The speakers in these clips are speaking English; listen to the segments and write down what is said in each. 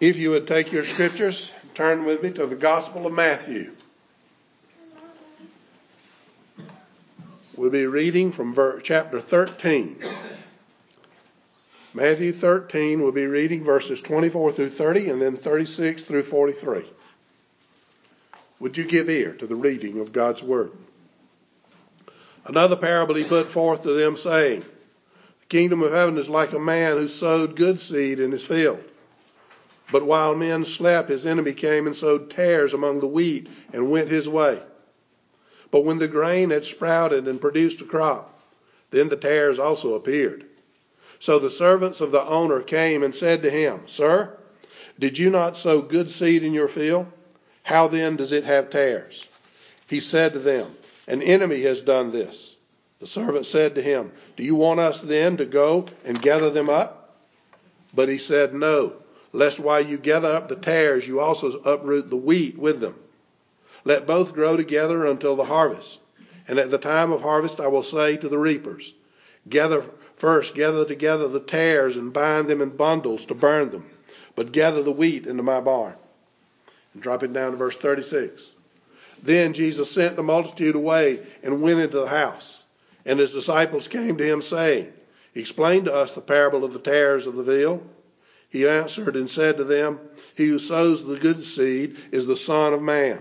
If you would take your scriptures, turn with me to the Gospel of Matthew. We'll be reading from chapter 13. Matthew 13, we'll be reading verses 24 through 30 and then 36 through 43. Would you give ear to the reading of God's Word? Another parable he put forth to them, saying, The kingdom of heaven is like a man who sowed good seed in his field. But while men slept, his enemy came and sowed tares among the wheat and went his way. But when the grain had sprouted and produced a crop, then the tares also appeared. So the servants of the owner came and said to him, Sir, did you not sow good seed in your field? How then does it have tares? He said to them, An enemy has done this. The servant said to him, Do you want us then to go and gather them up? But he said, No lest while you gather up the tares, you also uproot the wheat with them. Let both grow together until the harvest. And at the time of harvest, I will say to the reapers, Gather first, gather together the tares and bind them in bundles to burn them, but gather the wheat into my barn. And drop it down to verse 36. Then Jesus sent the multitude away and went into the house. And his disciples came to him, saying, Explain to us the parable of the tares of the field. He answered and said to them, He who sows the good seed is the Son of Man.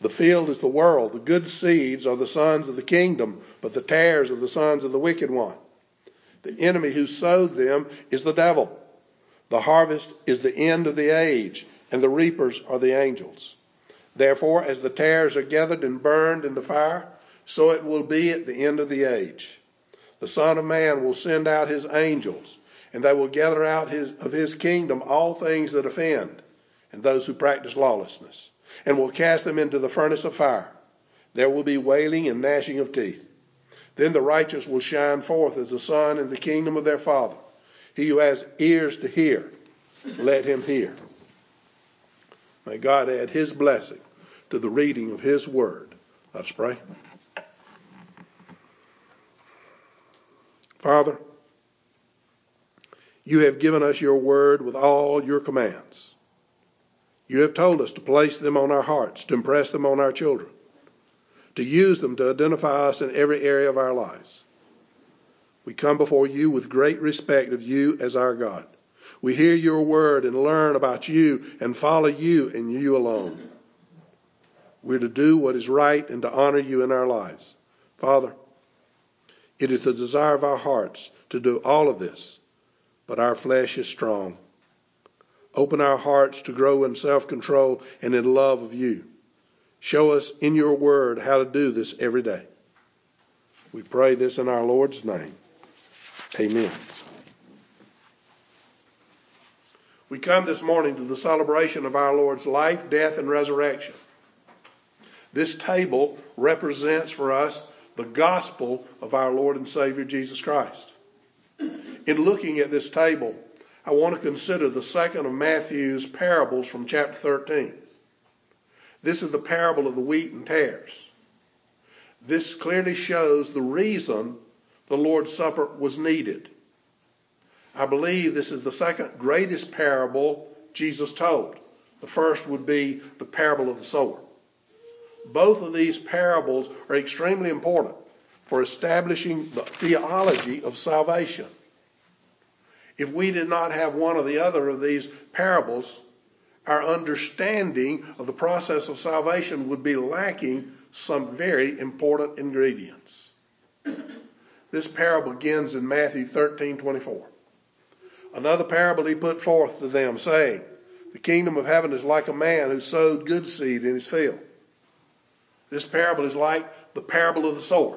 The field is the world. The good seeds are the sons of the kingdom, but the tares are the sons of the wicked one. The enemy who sowed them is the devil. The harvest is the end of the age, and the reapers are the angels. Therefore, as the tares are gathered and burned in the fire, so it will be at the end of the age. The Son of Man will send out his angels and they will gather out his, of his kingdom all things that offend, and those who practice lawlessness, and will cast them into the furnace of fire. There will be wailing and gnashing of teeth. Then the righteous will shine forth as the sun in the kingdom of their Father. He who has ears to hear, let him hear. May God add his blessing to the reading of his word. Let's pray. Father, you have given us your word with all your commands. You have told us to place them on our hearts, to impress them on our children, to use them to identify us in every area of our lives. We come before you with great respect of you as our God. We hear your word and learn about you and follow you and you alone. We're to do what is right and to honor you in our lives. Father, it is the desire of our hearts to do all of this but our flesh is strong. Open our hearts to grow in self control and in love of you. Show us in your word how to do this every day. We pray this in our Lord's name. Amen. We come this morning to the celebration of our Lord's life, death, and resurrection. This table represents for us the gospel of our Lord and Savior Jesus Christ in looking at this table, I want to consider the second of Matthew's parables from chapter 13. This is the parable of the wheat and tares. This clearly shows the reason the Lord's Supper was needed. I believe this is the second greatest parable Jesus told. The first would be the parable of the sower. Both of these parables are extremely important for establishing the theology of salvation. If we did not have one or the other of these parables, our understanding of the process of salvation would be lacking some very important ingredients. This parable begins in Matthew 13:24. Another parable he put forth to them, saying, The kingdom of heaven is like a man who sowed good seed in his field. This parable is like the parable of the sower,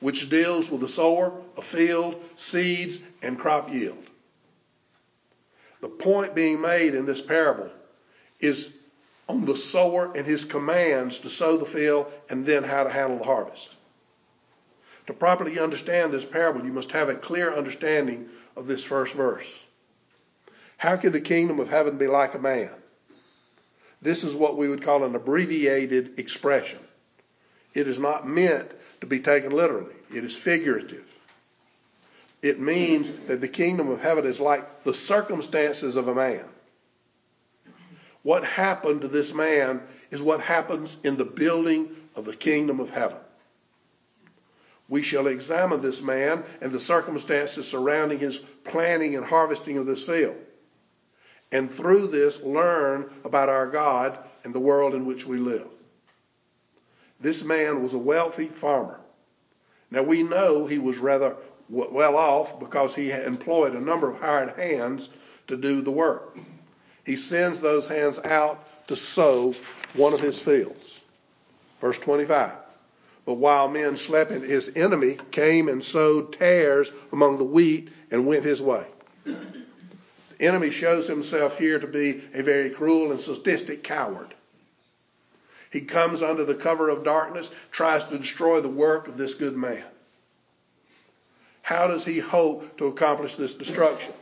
which deals with the sower, a field, seeds, and crop yield. The point being made in this parable is on the sower and his commands to sow the field and then how to handle the harvest. To properly understand this parable, you must have a clear understanding of this first verse. How can the kingdom of heaven be like a man? This is what we would call an abbreviated expression. It is not meant to be taken literally, it is figurative. It means that the kingdom of heaven is like the circumstances of a man. What happened to this man is what happens in the building of the kingdom of heaven. We shall examine this man and the circumstances surrounding his planting and harvesting of this field. And through this, learn about our God and the world in which we live. This man was a wealthy farmer. Now we know he was rather well off because he employed a number of hired hands to do the work. He sends those hands out to sow one of his fields. Verse 25. But while men slept, his enemy came and sowed tares among the wheat and went his way. The enemy shows himself here to be a very cruel and sadistic coward. He comes under the cover of darkness, tries to destroy the work of this good man. How does he hope to accomplish this destruction?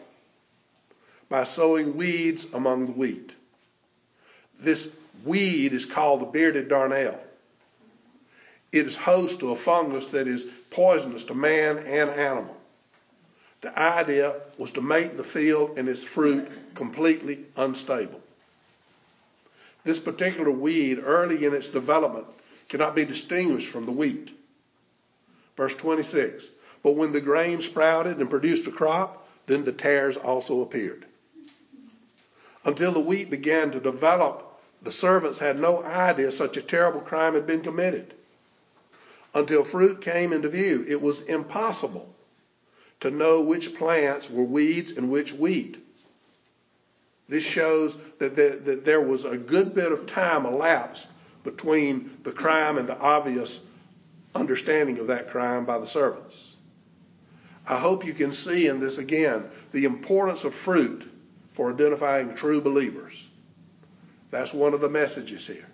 By sowing weeds among the wheat. This weed is called the bearded darnel. It is host to a fungus that is poisonous to man and animal. The idea was to make the field and its fruit completely unstable. This particular weed, early in its development, cannot be distinguished from the wheat. Verse 26 But when the grain sprouted and produced a crop, then the tares also appeared. Until the wheat began to develop, the servants had no idea such a terrible crime had been committed until fruit came into view. It was impossible to know which plants were weeds and which wheat. This shows that there, that there was a good bit of time elapsed between the crime and the obvious understanding of that crime by the servants. I hope you can see in this again the importance of fruit for identifying true believers. That's one of the messages here.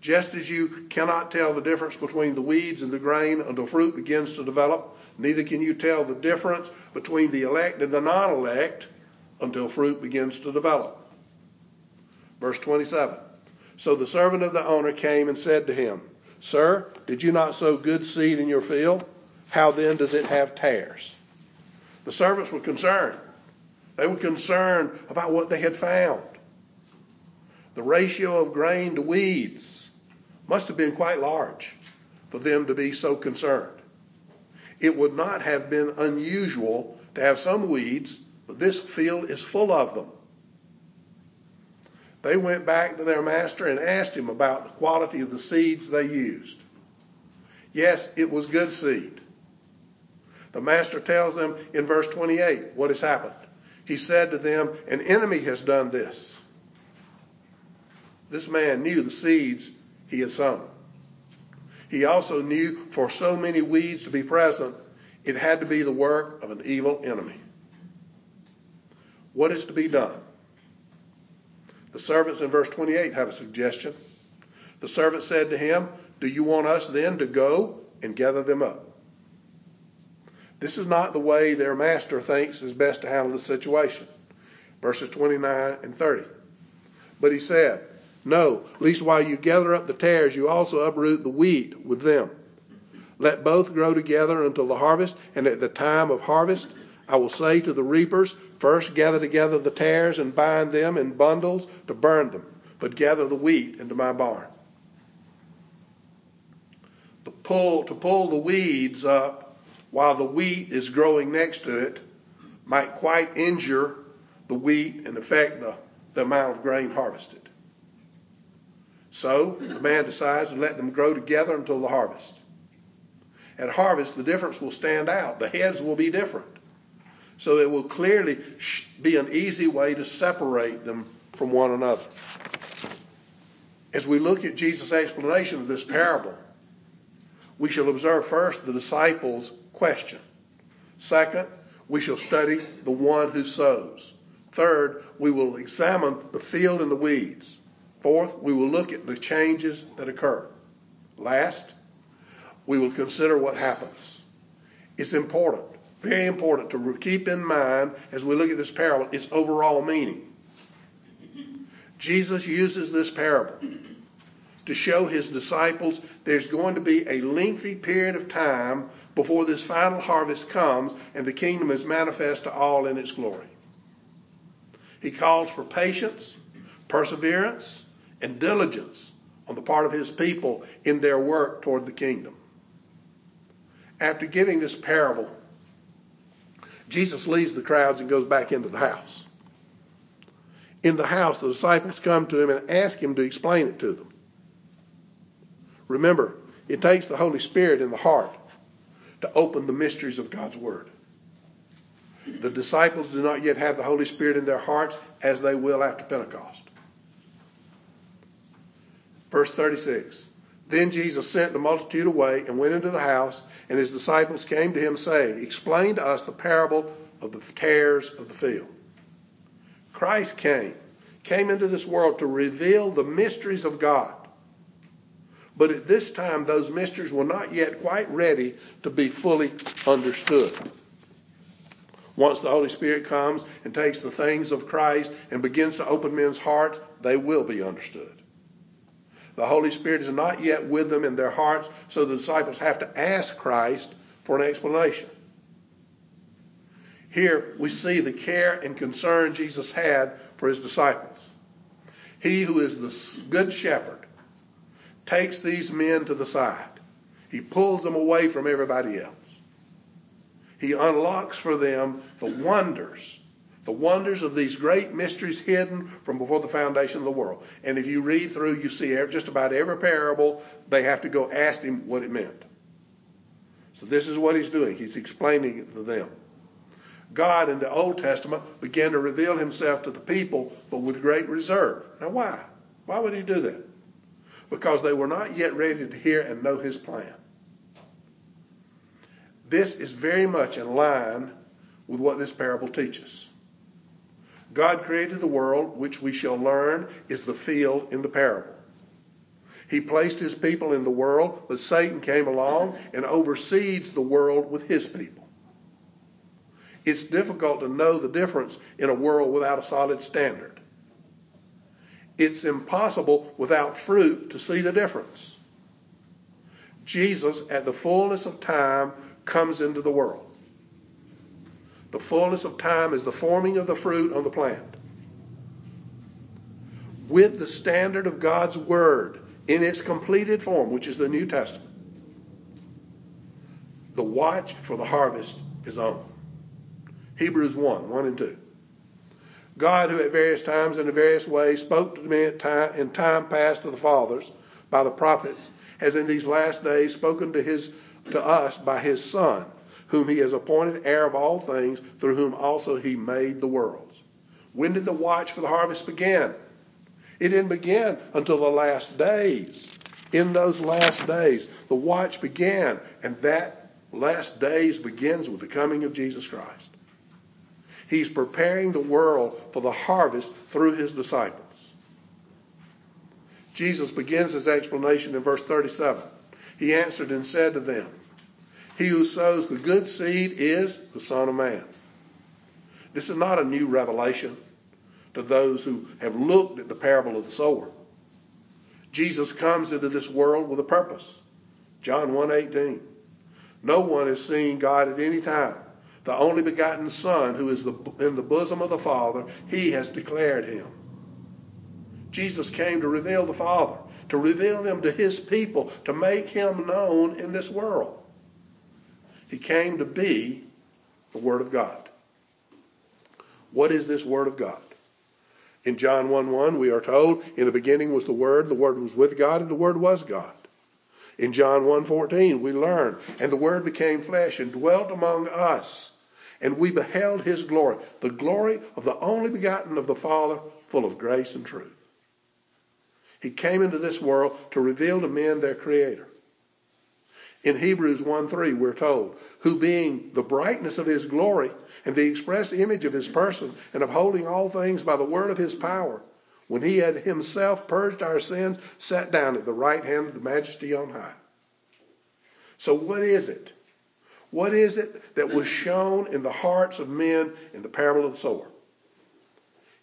Just as you cannot tell the difference between the weeds and the grain until fruit begins to develop, neither can you tell the difference between the elect and the non elect until fruit begins to develop. Verse 27 So the servant of the owner came and said to him, Sir, did you not sow good seed in your field? How then does it have tares? The servants were concerned. They were concerned about what they had found. The ratio of grain to weeds must have been quite large for them to be so concerned. It would not have been unusual to have some weeds, but this field is full of them. They went back to their master and asked him about the quality of the seeds they used. Yes, it was good seed. The master tells them in verse 28 what has happened. He said to them, An enemy has done this. This man knew the seeds he had sown. He also knew for so many weeds to be present, it had to be the work of an evil enemy. What is to be done? The servants in verse 28 have a suggestion. The servant said to him, Do you want us then to go and gather them up? This is not the way their master thinks is best to handle the situation. Verses 29 and 30. But he said, no, least while you gather up the tares, you also uproot the wheat with them. Let both grow together until the harvest, and at the time of harvest, I will say to the reapers, First gather together the tares and bind them in bundles to burn them, but gather the wheat into my barn. Pull, to pull the weeds up while the wheat is growing next to it might quite injure the wheat and affect the, the amount of grain harvested. So the man decides to let them grow together until the harvest. At harvest, the difference will stand out. The heads will be different. So it will clearly be an easy way to separate them from one another. As we look at Jesus' explanation of this parable, we shall observe first the disciples' question. Second, we shall study the one who sows. Third, we will examine the field and the weeds. Fourth, we will look at the changes that occur. Last, we will consider what happens. It's important, very important to keep in mind as we look at this parable its overall meaning. Jesus uses this parable to show his disciples there's going to be a lengthy period of time before this final harvest comes and the kingdom is manifest to all in its glory. He calls for patience perseverance, and diligence on the part of his people in their work toward the kingdom. After giving this parable, Jesus leaves the crowds and goes back into the house. In the house, the disciples come to him and ask him to explain it to them. Remember, it takes the Holy Spirit in the heart to open the mysteries of God's Word. The disciples do not yet have the Holy Spirit in their hearts as they will after Pentecost. Verse 36 Then Jesus sent the multitude away and went into the house, and his disciples came to him, saying, Explain to us the parable of the tares of the field. Christ came, came into this world to reveal the mysteries of God. But at this time, those mysteries were not yet quite ready to be fully understood. Once the Holy Spirit comes and takes the things of Christ and begins to open men's hearts, they will be understood. The Holy Spirit is not yet with them in their hearts, so the disciples have to ask Christ for an explanation. Here we see the care and concern Jesus had for his disciples. He who is the good shepherd takes these men to the side. He pulls them away from everybody else. He unlocks for them the wonders, the wonders of these great mysteries hidden from before the foundation of the world. And if you read through, you see just about every parable, they have to go ask him what it meant. So this is what he's doing. He's explaining it to them. God in the Old Testament began to reveal himself to the people, but with great reserve. Now, why? Why would he do that? Because they were not yet ready to hear and know his plan. This is very much in line with what this parable teaches. God created the world, which we shall learn is the field in the parable. He placed his people in the world, but Satan came along and oversees the world with his people. It's difficult to know the difference in a world without a solid standard. It's impossible without fruit to see the difference. Jesus, at the fullness of time, comes into the world. The fullness of time is the forming of the fruit on the plant. With the standard of God's Word in its completed form, which is the New Testament, the watch for the harvest is on. Hebrews 1 1 and 2. God, who at various times and in various ways spoke to me in time past to the fathers by the prophets, has in these last days spoken to his to us by his Son, whom he has appointed heir of all things, through whom also he made the worlds. When did the watch for the harvest begin? It didn't begin until the last days. In those last days, the watch began, and that last days begins with the coming of Jesus Christ. He's preparing the world for the harvest through his disciples. Jesus begins his explanation in verse 37. He answered and said to them, He who sows the good seed is the Son of Man. This is not a new revelation to those who have looked at the parable of the sower. Jesus comes into this world with a purpose. John 1:18. No one has seen God at any time. The only begotten Son, who is the, in the bosom of the Father, he has declared him. Jesus came to reveal the Father to reveal him to his people, to make him known in this world. He came to be the Word of God. What is this Word of God? In John 1 1, we are told, In the beginning was the Word, the Word was with God, and the Word was God. In John 1 14, we learn, And the Word became flesh and dwelt among us, and we beheld his glory, the glory of the only begotten of the Father, full of grace and truth. He came into this world to reveal to men their Creator. In Hebrews 1 3, we're told, who being the brightness of his glory and the express image of his person, and upholding all things by the word of his power, when he had himself purged our sins, sat down at the right hand of the majesty on high. So, what is it? What is it that was shown in the hearts of men in the parable of the sower?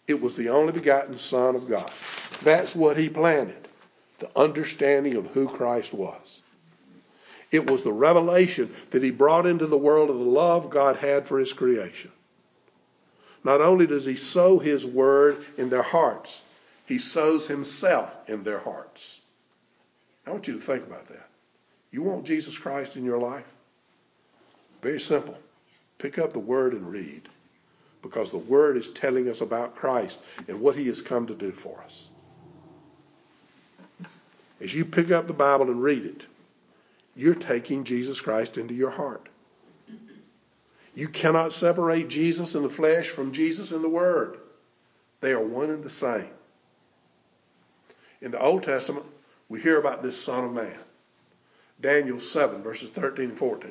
It was the only begotten Son of God. That's what he planted the understanding of who Christ was. It was the revelation that he brought into the world of the love God had for his creation. Not only does he sow his word in their hearts, He sows himself in their hearts. I want you to think about that. You want Jesus Christ in your life? Very simple. Pick up the Word and read because the Word is telling us about Christ and what He has come to do for us. As you pick up the Bible and read it, you're taking Jesus Christ into your heart. You cannot separate Jesus in the flesh from Jesus in the Word. They are one and the same. In the Old Testament, we hear about this Son of Man. Daniel 7, verses 13 and 14.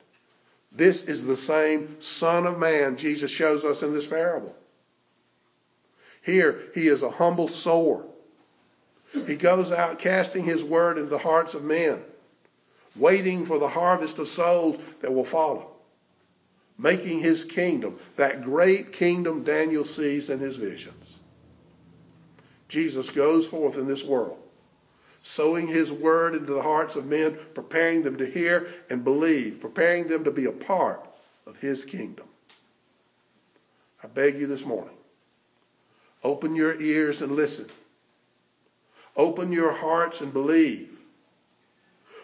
This is the same Son of Man Jesus shows us in this parable. Here, he is a humble sower. He goes out casting his word into the hearts of men, waiting for the harvest of souls that will follow, making his kingdom, that great kingdom Daniel sees in his visions. Jesus goes forth in this world, sowing his word into the hearts of men, preparing them to hear and believe, preparing them to be a part of his kingdom. I beg you this morning, Open your ears and listen. Open your hearts and believe.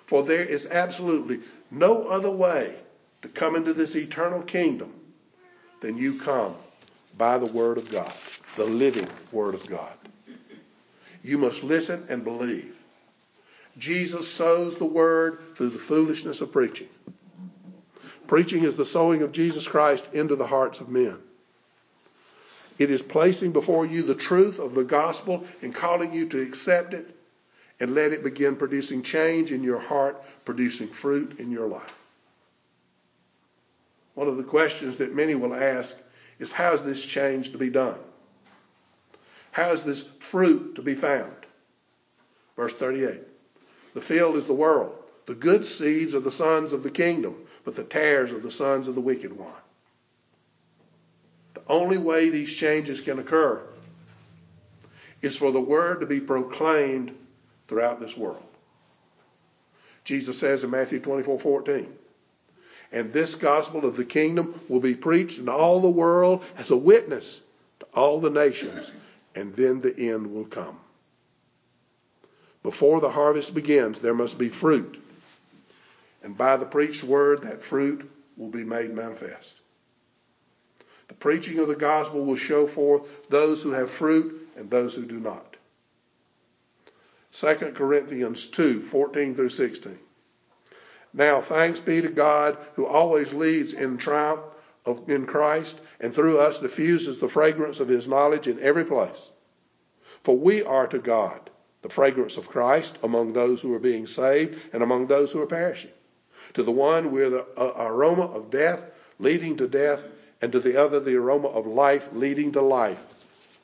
For there is absolutely no other way to come into this eternal kingdom than you come by the Word of God, the living Word of God. You must listen and believe. Jesus sows the Word through the foolishness of preaching. Preaching is the sowing of Jesus Christ into the hearts of men. It is placing before you the truth of the gospel and calling you to accept it and let it begin producing change in your heart, producing fruit in your life. One of the questions that many will ask is how is this change to be done? How is this fruit to be found? Verse 38 The field is the world. The good seeds are the sons of the kingdom, but the tares are the sons of the wicked one The only way these changes can occur is for the word to be proclaimed throughout this world. Jesus says in Matthew 24 14, and this gospel of the kingdom will be preached in all the world as a witness to all the nations, and then the end will come. Before the harvest begins, there must be fruit. And by the preached word, that fruit will be made manifest. The preaching of the gospel will show forth those who have fruit and those who do not. 2 Corinthians 2 14 through 16. Now, thanks be to God who always leads in triumph of, in Christ and through us diffuses the fragrance of his knowledge in every place. For we are to God the fragrance of Christ among those who are being saved and among those who are perishing. To the one we're the uh, aroma of death leading to death and to the other the aroma of life leading to life.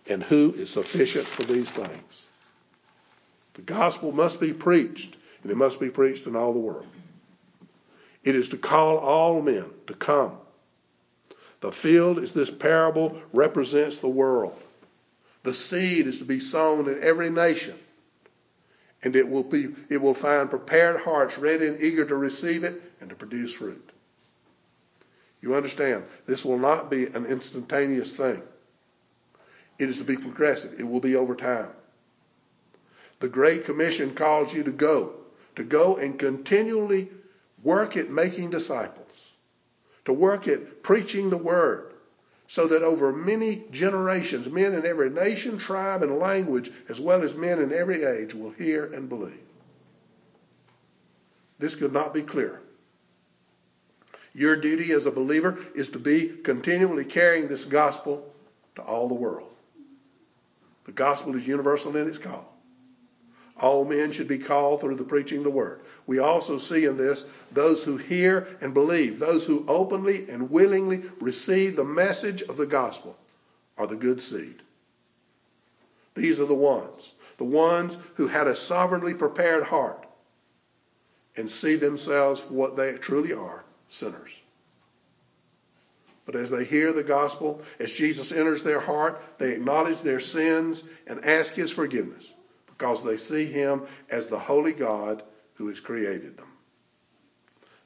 And who is sufficient for these things? The gospel must be preached, and it must be preached in all the world. It is to call all men to come. The field, as this parable represents the world. The seed is to be sown in every nation, and it will be it will find prepared hearts ready and eager to receive it and to produce fruit. You understand? This will not be an instantaneous thing. It is to be progressive. It will be over time. The Great Commission calls you to go, to go and continually work at making disciples, to work at preaching the word, so that over many generations, men in every nation, tribe, and language, as well as men in every age, will hear and believe. This could not be clearer. Your duty as a believer is to be continually carrying this gospel to all the world. The gospel is universal in its call. All men should be called through the preaching of the word. We also see in this those who hear and believe, those who openly and willingly receive the message of the gospel are the good seed. These are the ones, the ones who had a sovereignly prepared heart and see themselves what they truly are sinners. But as they hear the gospel, as Jesus enters their heart, they acknowledge their sins and ask his forgiveness because they see him as the holy God who has created them.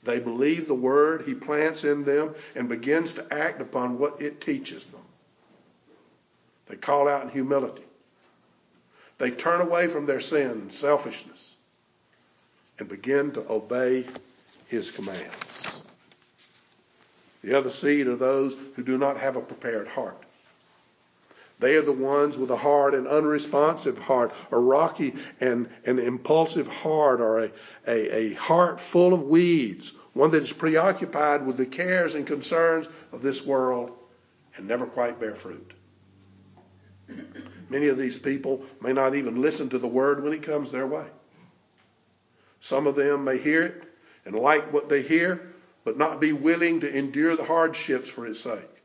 They believe the word he plants in them and begins to act upon what it teaches them. They call out in humility. They turn away from their sin and selfishness and begin to obey his commands. The other seed are those who do not have a prepared heart. They are the ones with a hard and unresponsive heart, a rocky and an impulsive heart, or a, a, a heart full of weeds, one that is preoccupied with the cares and concerns of this world and never quite bear fruit. Many of these people may not even listen to the word when it comes their way. Some of them may hear it and like what they hear, but not be willing to endure the hardships for its sake.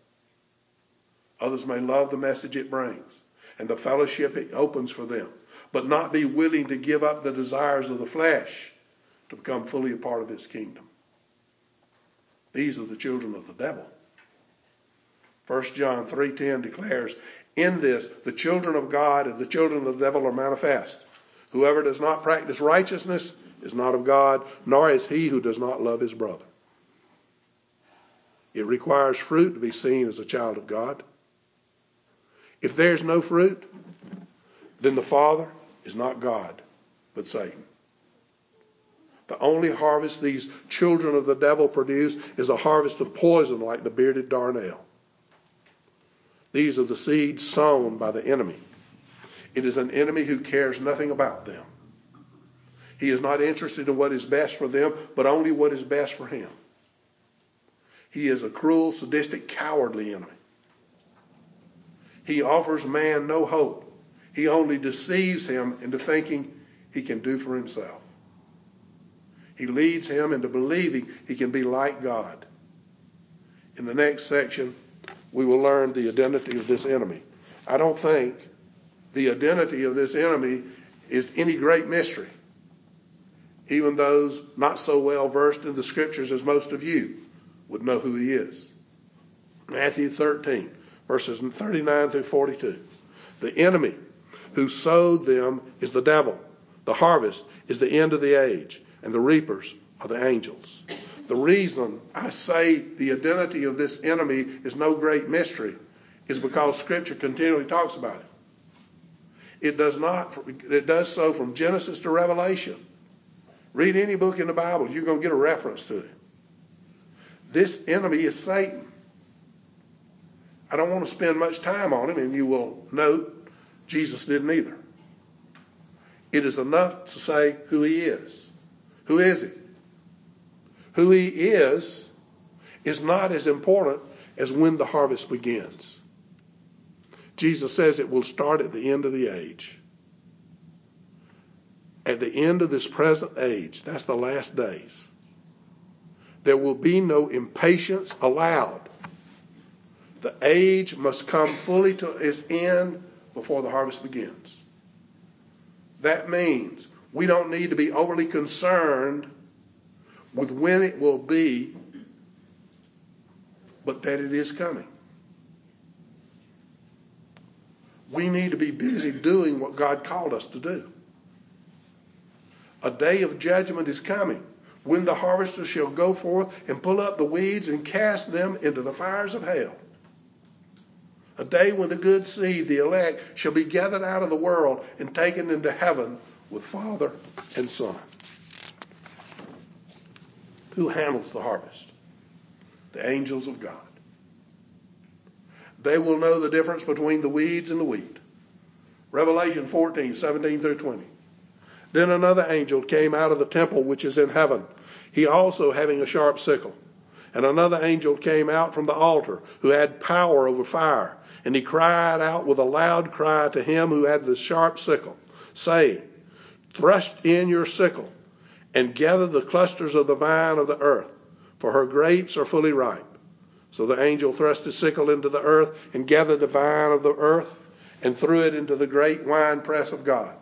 Others may love the message it brings and the fellowship it opens for them, but not be willing to give up the desires of the flesh to become fully a part of this kingdom. These are the children of the devil. 1 John 3:10 declares, "In this the children of God and the children of the devil are manifest. Whoever does not practice righteousness is not of God, nor is he who does not love his brother." It requires fruit to be seen as a child of God. If there's no fruit, then the Father is not God, but Satan. The only harvest these children of the devil produce is a harvest of poison like the bearded darnel. These are the seeds sown by the enemy. It is an enemy who cares nothing about them. He is not interested in what is best for them, but only what is best for him. He is a cruel, sadistic, cowardly enemy. He offers man no hope. He only deceives him into thinking he can do for himself. He leads him into believing he can be like God. In the next section, we will learn the identity of this enemy. I don't think the identity of this enemy is any great mystery. Even those not so well versed in the scriptures as most of you would know who he is. Matthew 13, verses 39 through 42. The enemy who sowed them is the devil. The harvest is the end of the age, and the reapers are the angels. The reason I say the identity of this enemy is no great mystery is because Scripture continually talks about it. It does not. It does so from Genesis to Revelation. Read any book in the Bible, you're going to get a reference to it. This enemy is Satan. I don't want to spend much time on him, and you will note Jesus didn't either. It is enough to say who he is. Who is he? Who he is is not as important as when the harvest begins. Jesus says it will start at the end of the age. At the end of this present age, that's the last days there will be no impatience allowed. The age must come fully to its end before the harvest begins. That means we don't need to be overly concerned with when it will be, but that it is coming. We need to be busy doing what God called us to do. A day of judgment is coming when the harvester shall go forth and pull up the weeds and cast them into the fires of hell. A day when the good seed, the elect, shall be gathered out of the world and taken into heaven with Father and Son. Who handles the harvest? The angels of God. They will know the difference between the weeds and the wheat. Revelation 14, 17 through 20. Then another angel came out of the temple which is in heaven, he also having a sharp sickle. And another angel came out from the altar, who had power over fire. And he cried out with a loud cry to him who had the sharp sickle, saying, Thrust in your sickle, and gather the clusters of the vine of the earth, for her grapes are fully ripe. So the angel thrust his sickle into the earth, and gathered the vine of the earth, and threw it into the great winepress of God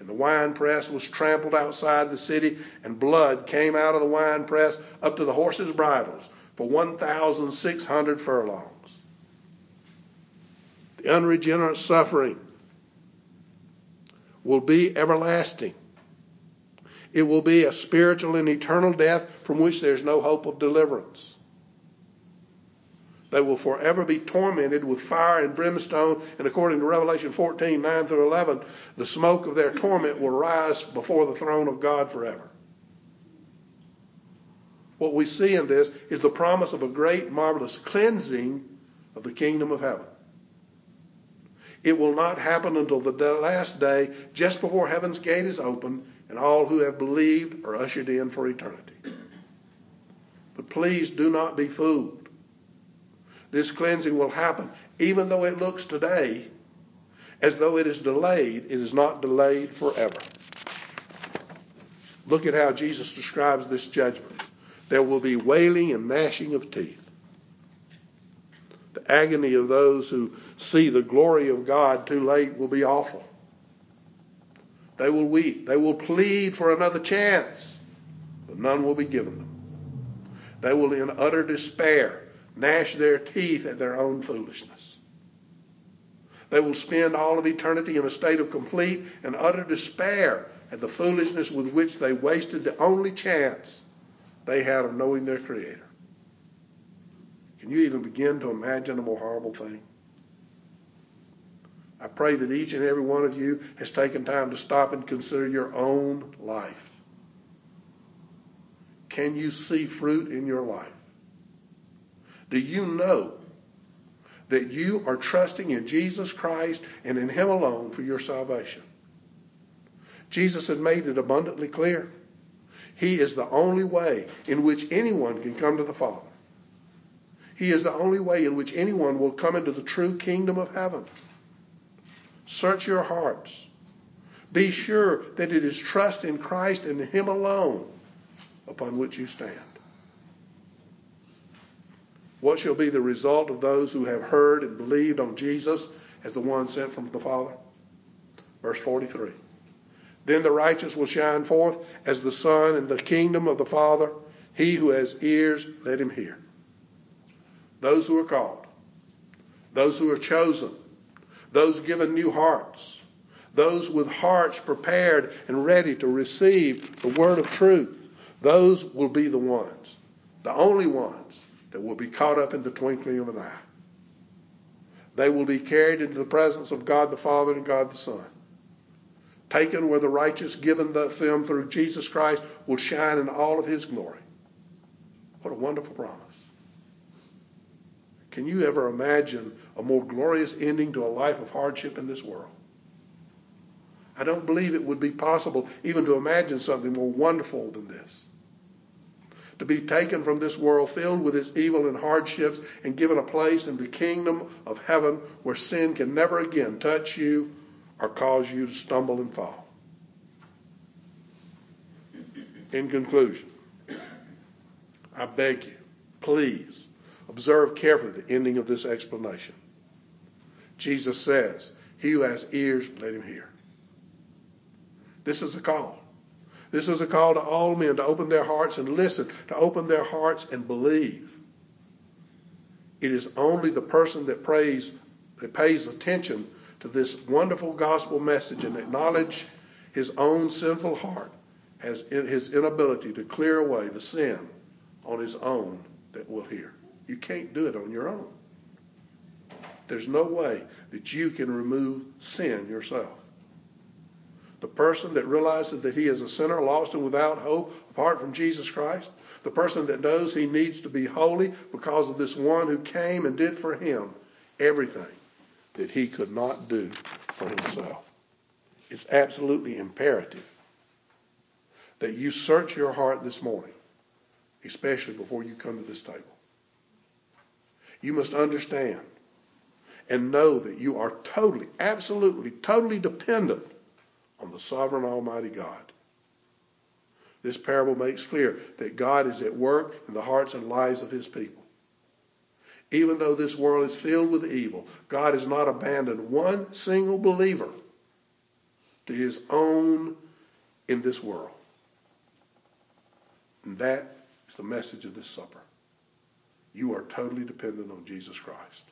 And the winepress was trampled outside the city, and blood came out of the winepress up to the horses' bridles for 1,600 furlongs. The unregenerate suffering will be everlasting. It will be a spiritual and eternal death from which there's no hope of deliverance. They will forever be tormented with fire and brimstone, and according to Revelation 14 9 through 11, the smoke of their torment will rise before the throne of God forever. What we see in this is the promise of a great, marvelous cleansing of the kingdom of heaven. It will not happen until the last day, just before heaven's gate is opened, and all who have believed are ushered in for eternity. But please do not be fooled. This cleansing will happen, even though it looks today as though it is delayed, it is not delayed forever. Look at how Jesus describes this judgment. There will be wailing and gnashing of teeth. The agony of those who see the glory of God too late will be awful. They will weep. They will plead for another chance, but none will be given them. They will, in utter despair, gnash their teeth at their own foolishness. They will spend all of eternity in a state of complete and utter despair at the foolishness with which they wasted the only chance they had of knowing their Creator. Can you even begin to imagine a more horrible thing? I pray that each and every one of you has taken time to stop and consider your own life. Can you see fruit in your life? Do you know that you are trusting in Jesus Christ and in Him alone for your salvation? Jesus had made it abundantly clear. He is the only way in which anyone can come to the Father. He is the only way in which anyone will come into the true kingdom of heaven. Search your hearts. Be sure that it is trust in Christ and Him alone upon which you stand. What shall be the result of those who have heard and believed on Jesus as the one sent from the Father? Verse 43. Then the righteous will shine forth as the sun in the kingdom of the Father. He who has ears, let him hear. Those who are called, those who are chosen, those given new hearts, those with hearts prepared and ready to receive the word of truth, those will be the ones, the only ones that will be caught up in the twinkling of an eye. They will be carried into the presence of God the Father and God the Son. Taken where the righteous given them through Jesus Christ will shine in all of his glory. What a wonderful promise. Can you ever imagine a more glorious ending to a life of hardship in this world? I don't believe it would be possible even to imagine something more wonderful than this. To be taken from this world filled with its evil and hardships and given a place in the kingdom of heaven where sin can never again touch you or cause you to stumble and fall. In conclusion, I beg you, please, Observe carefully the ending of this explanation. Jesus says, He who has ears, let him hear. This is a call. This is a call to all men to open their hearts and listen, to open their hearts and believe. It is only the person that prays, that pays attention to this wonderful gospel message and acknowledge his own sinful heart has his inability to clear away the sin on his own that will hear. You can't do it on your own. There's no way that you can remove sin yourself. The person that realizes that he is a sinner, lost and without hope apart from Jesus Christ, the person that knows he needs to be holy because of this one who came and did for him everything that he could not do for himself. It's absolutely imperative that you search your heart this morning, especially before you come to this table. You must understand and know that you are totally, absolutely, totally dependent on the sovereign Almighty God. This parable makes clear that God is at work in the hearts and lives of his people. Even though this world is filled with evil, God has not abandoned one single believer to his own in this world. And that is the message of this supper. You are totally dependent on Jesus Christ.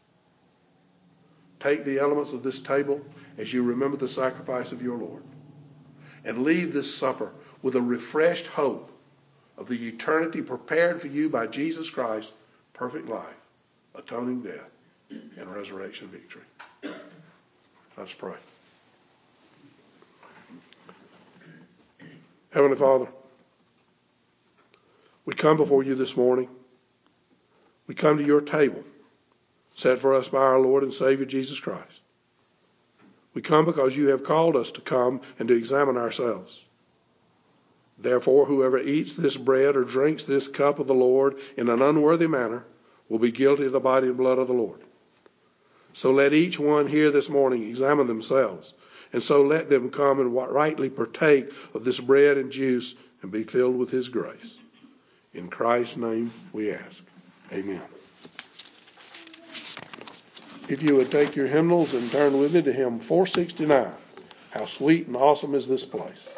Take the elements of this table as you remember the sacrifice of your Lord. And leave this supper with a refreshed hope of the eternity prepared for you by Jesus Christ, perfect life, atoning death, and resurrection victory. Let's pray. Heavenly Father, we come before you this morning. We come to your table set for us by our Lord and Savior Jesus Christ. We come because you have called us to come and to examine ourselves. Therefore, whoever eats this bread or drinks this cup of the Lord in an unworthy manner will be guilty of the body and blood of the Lord. So let each one here this morning examine themselves, and so let them come and rightly partake of this bread and juice and be filled with his grace. In Christ's name we ask. Amen. If you would take your hymnals and turn with me to hymn 469, How Sweet and Awesome is This Place.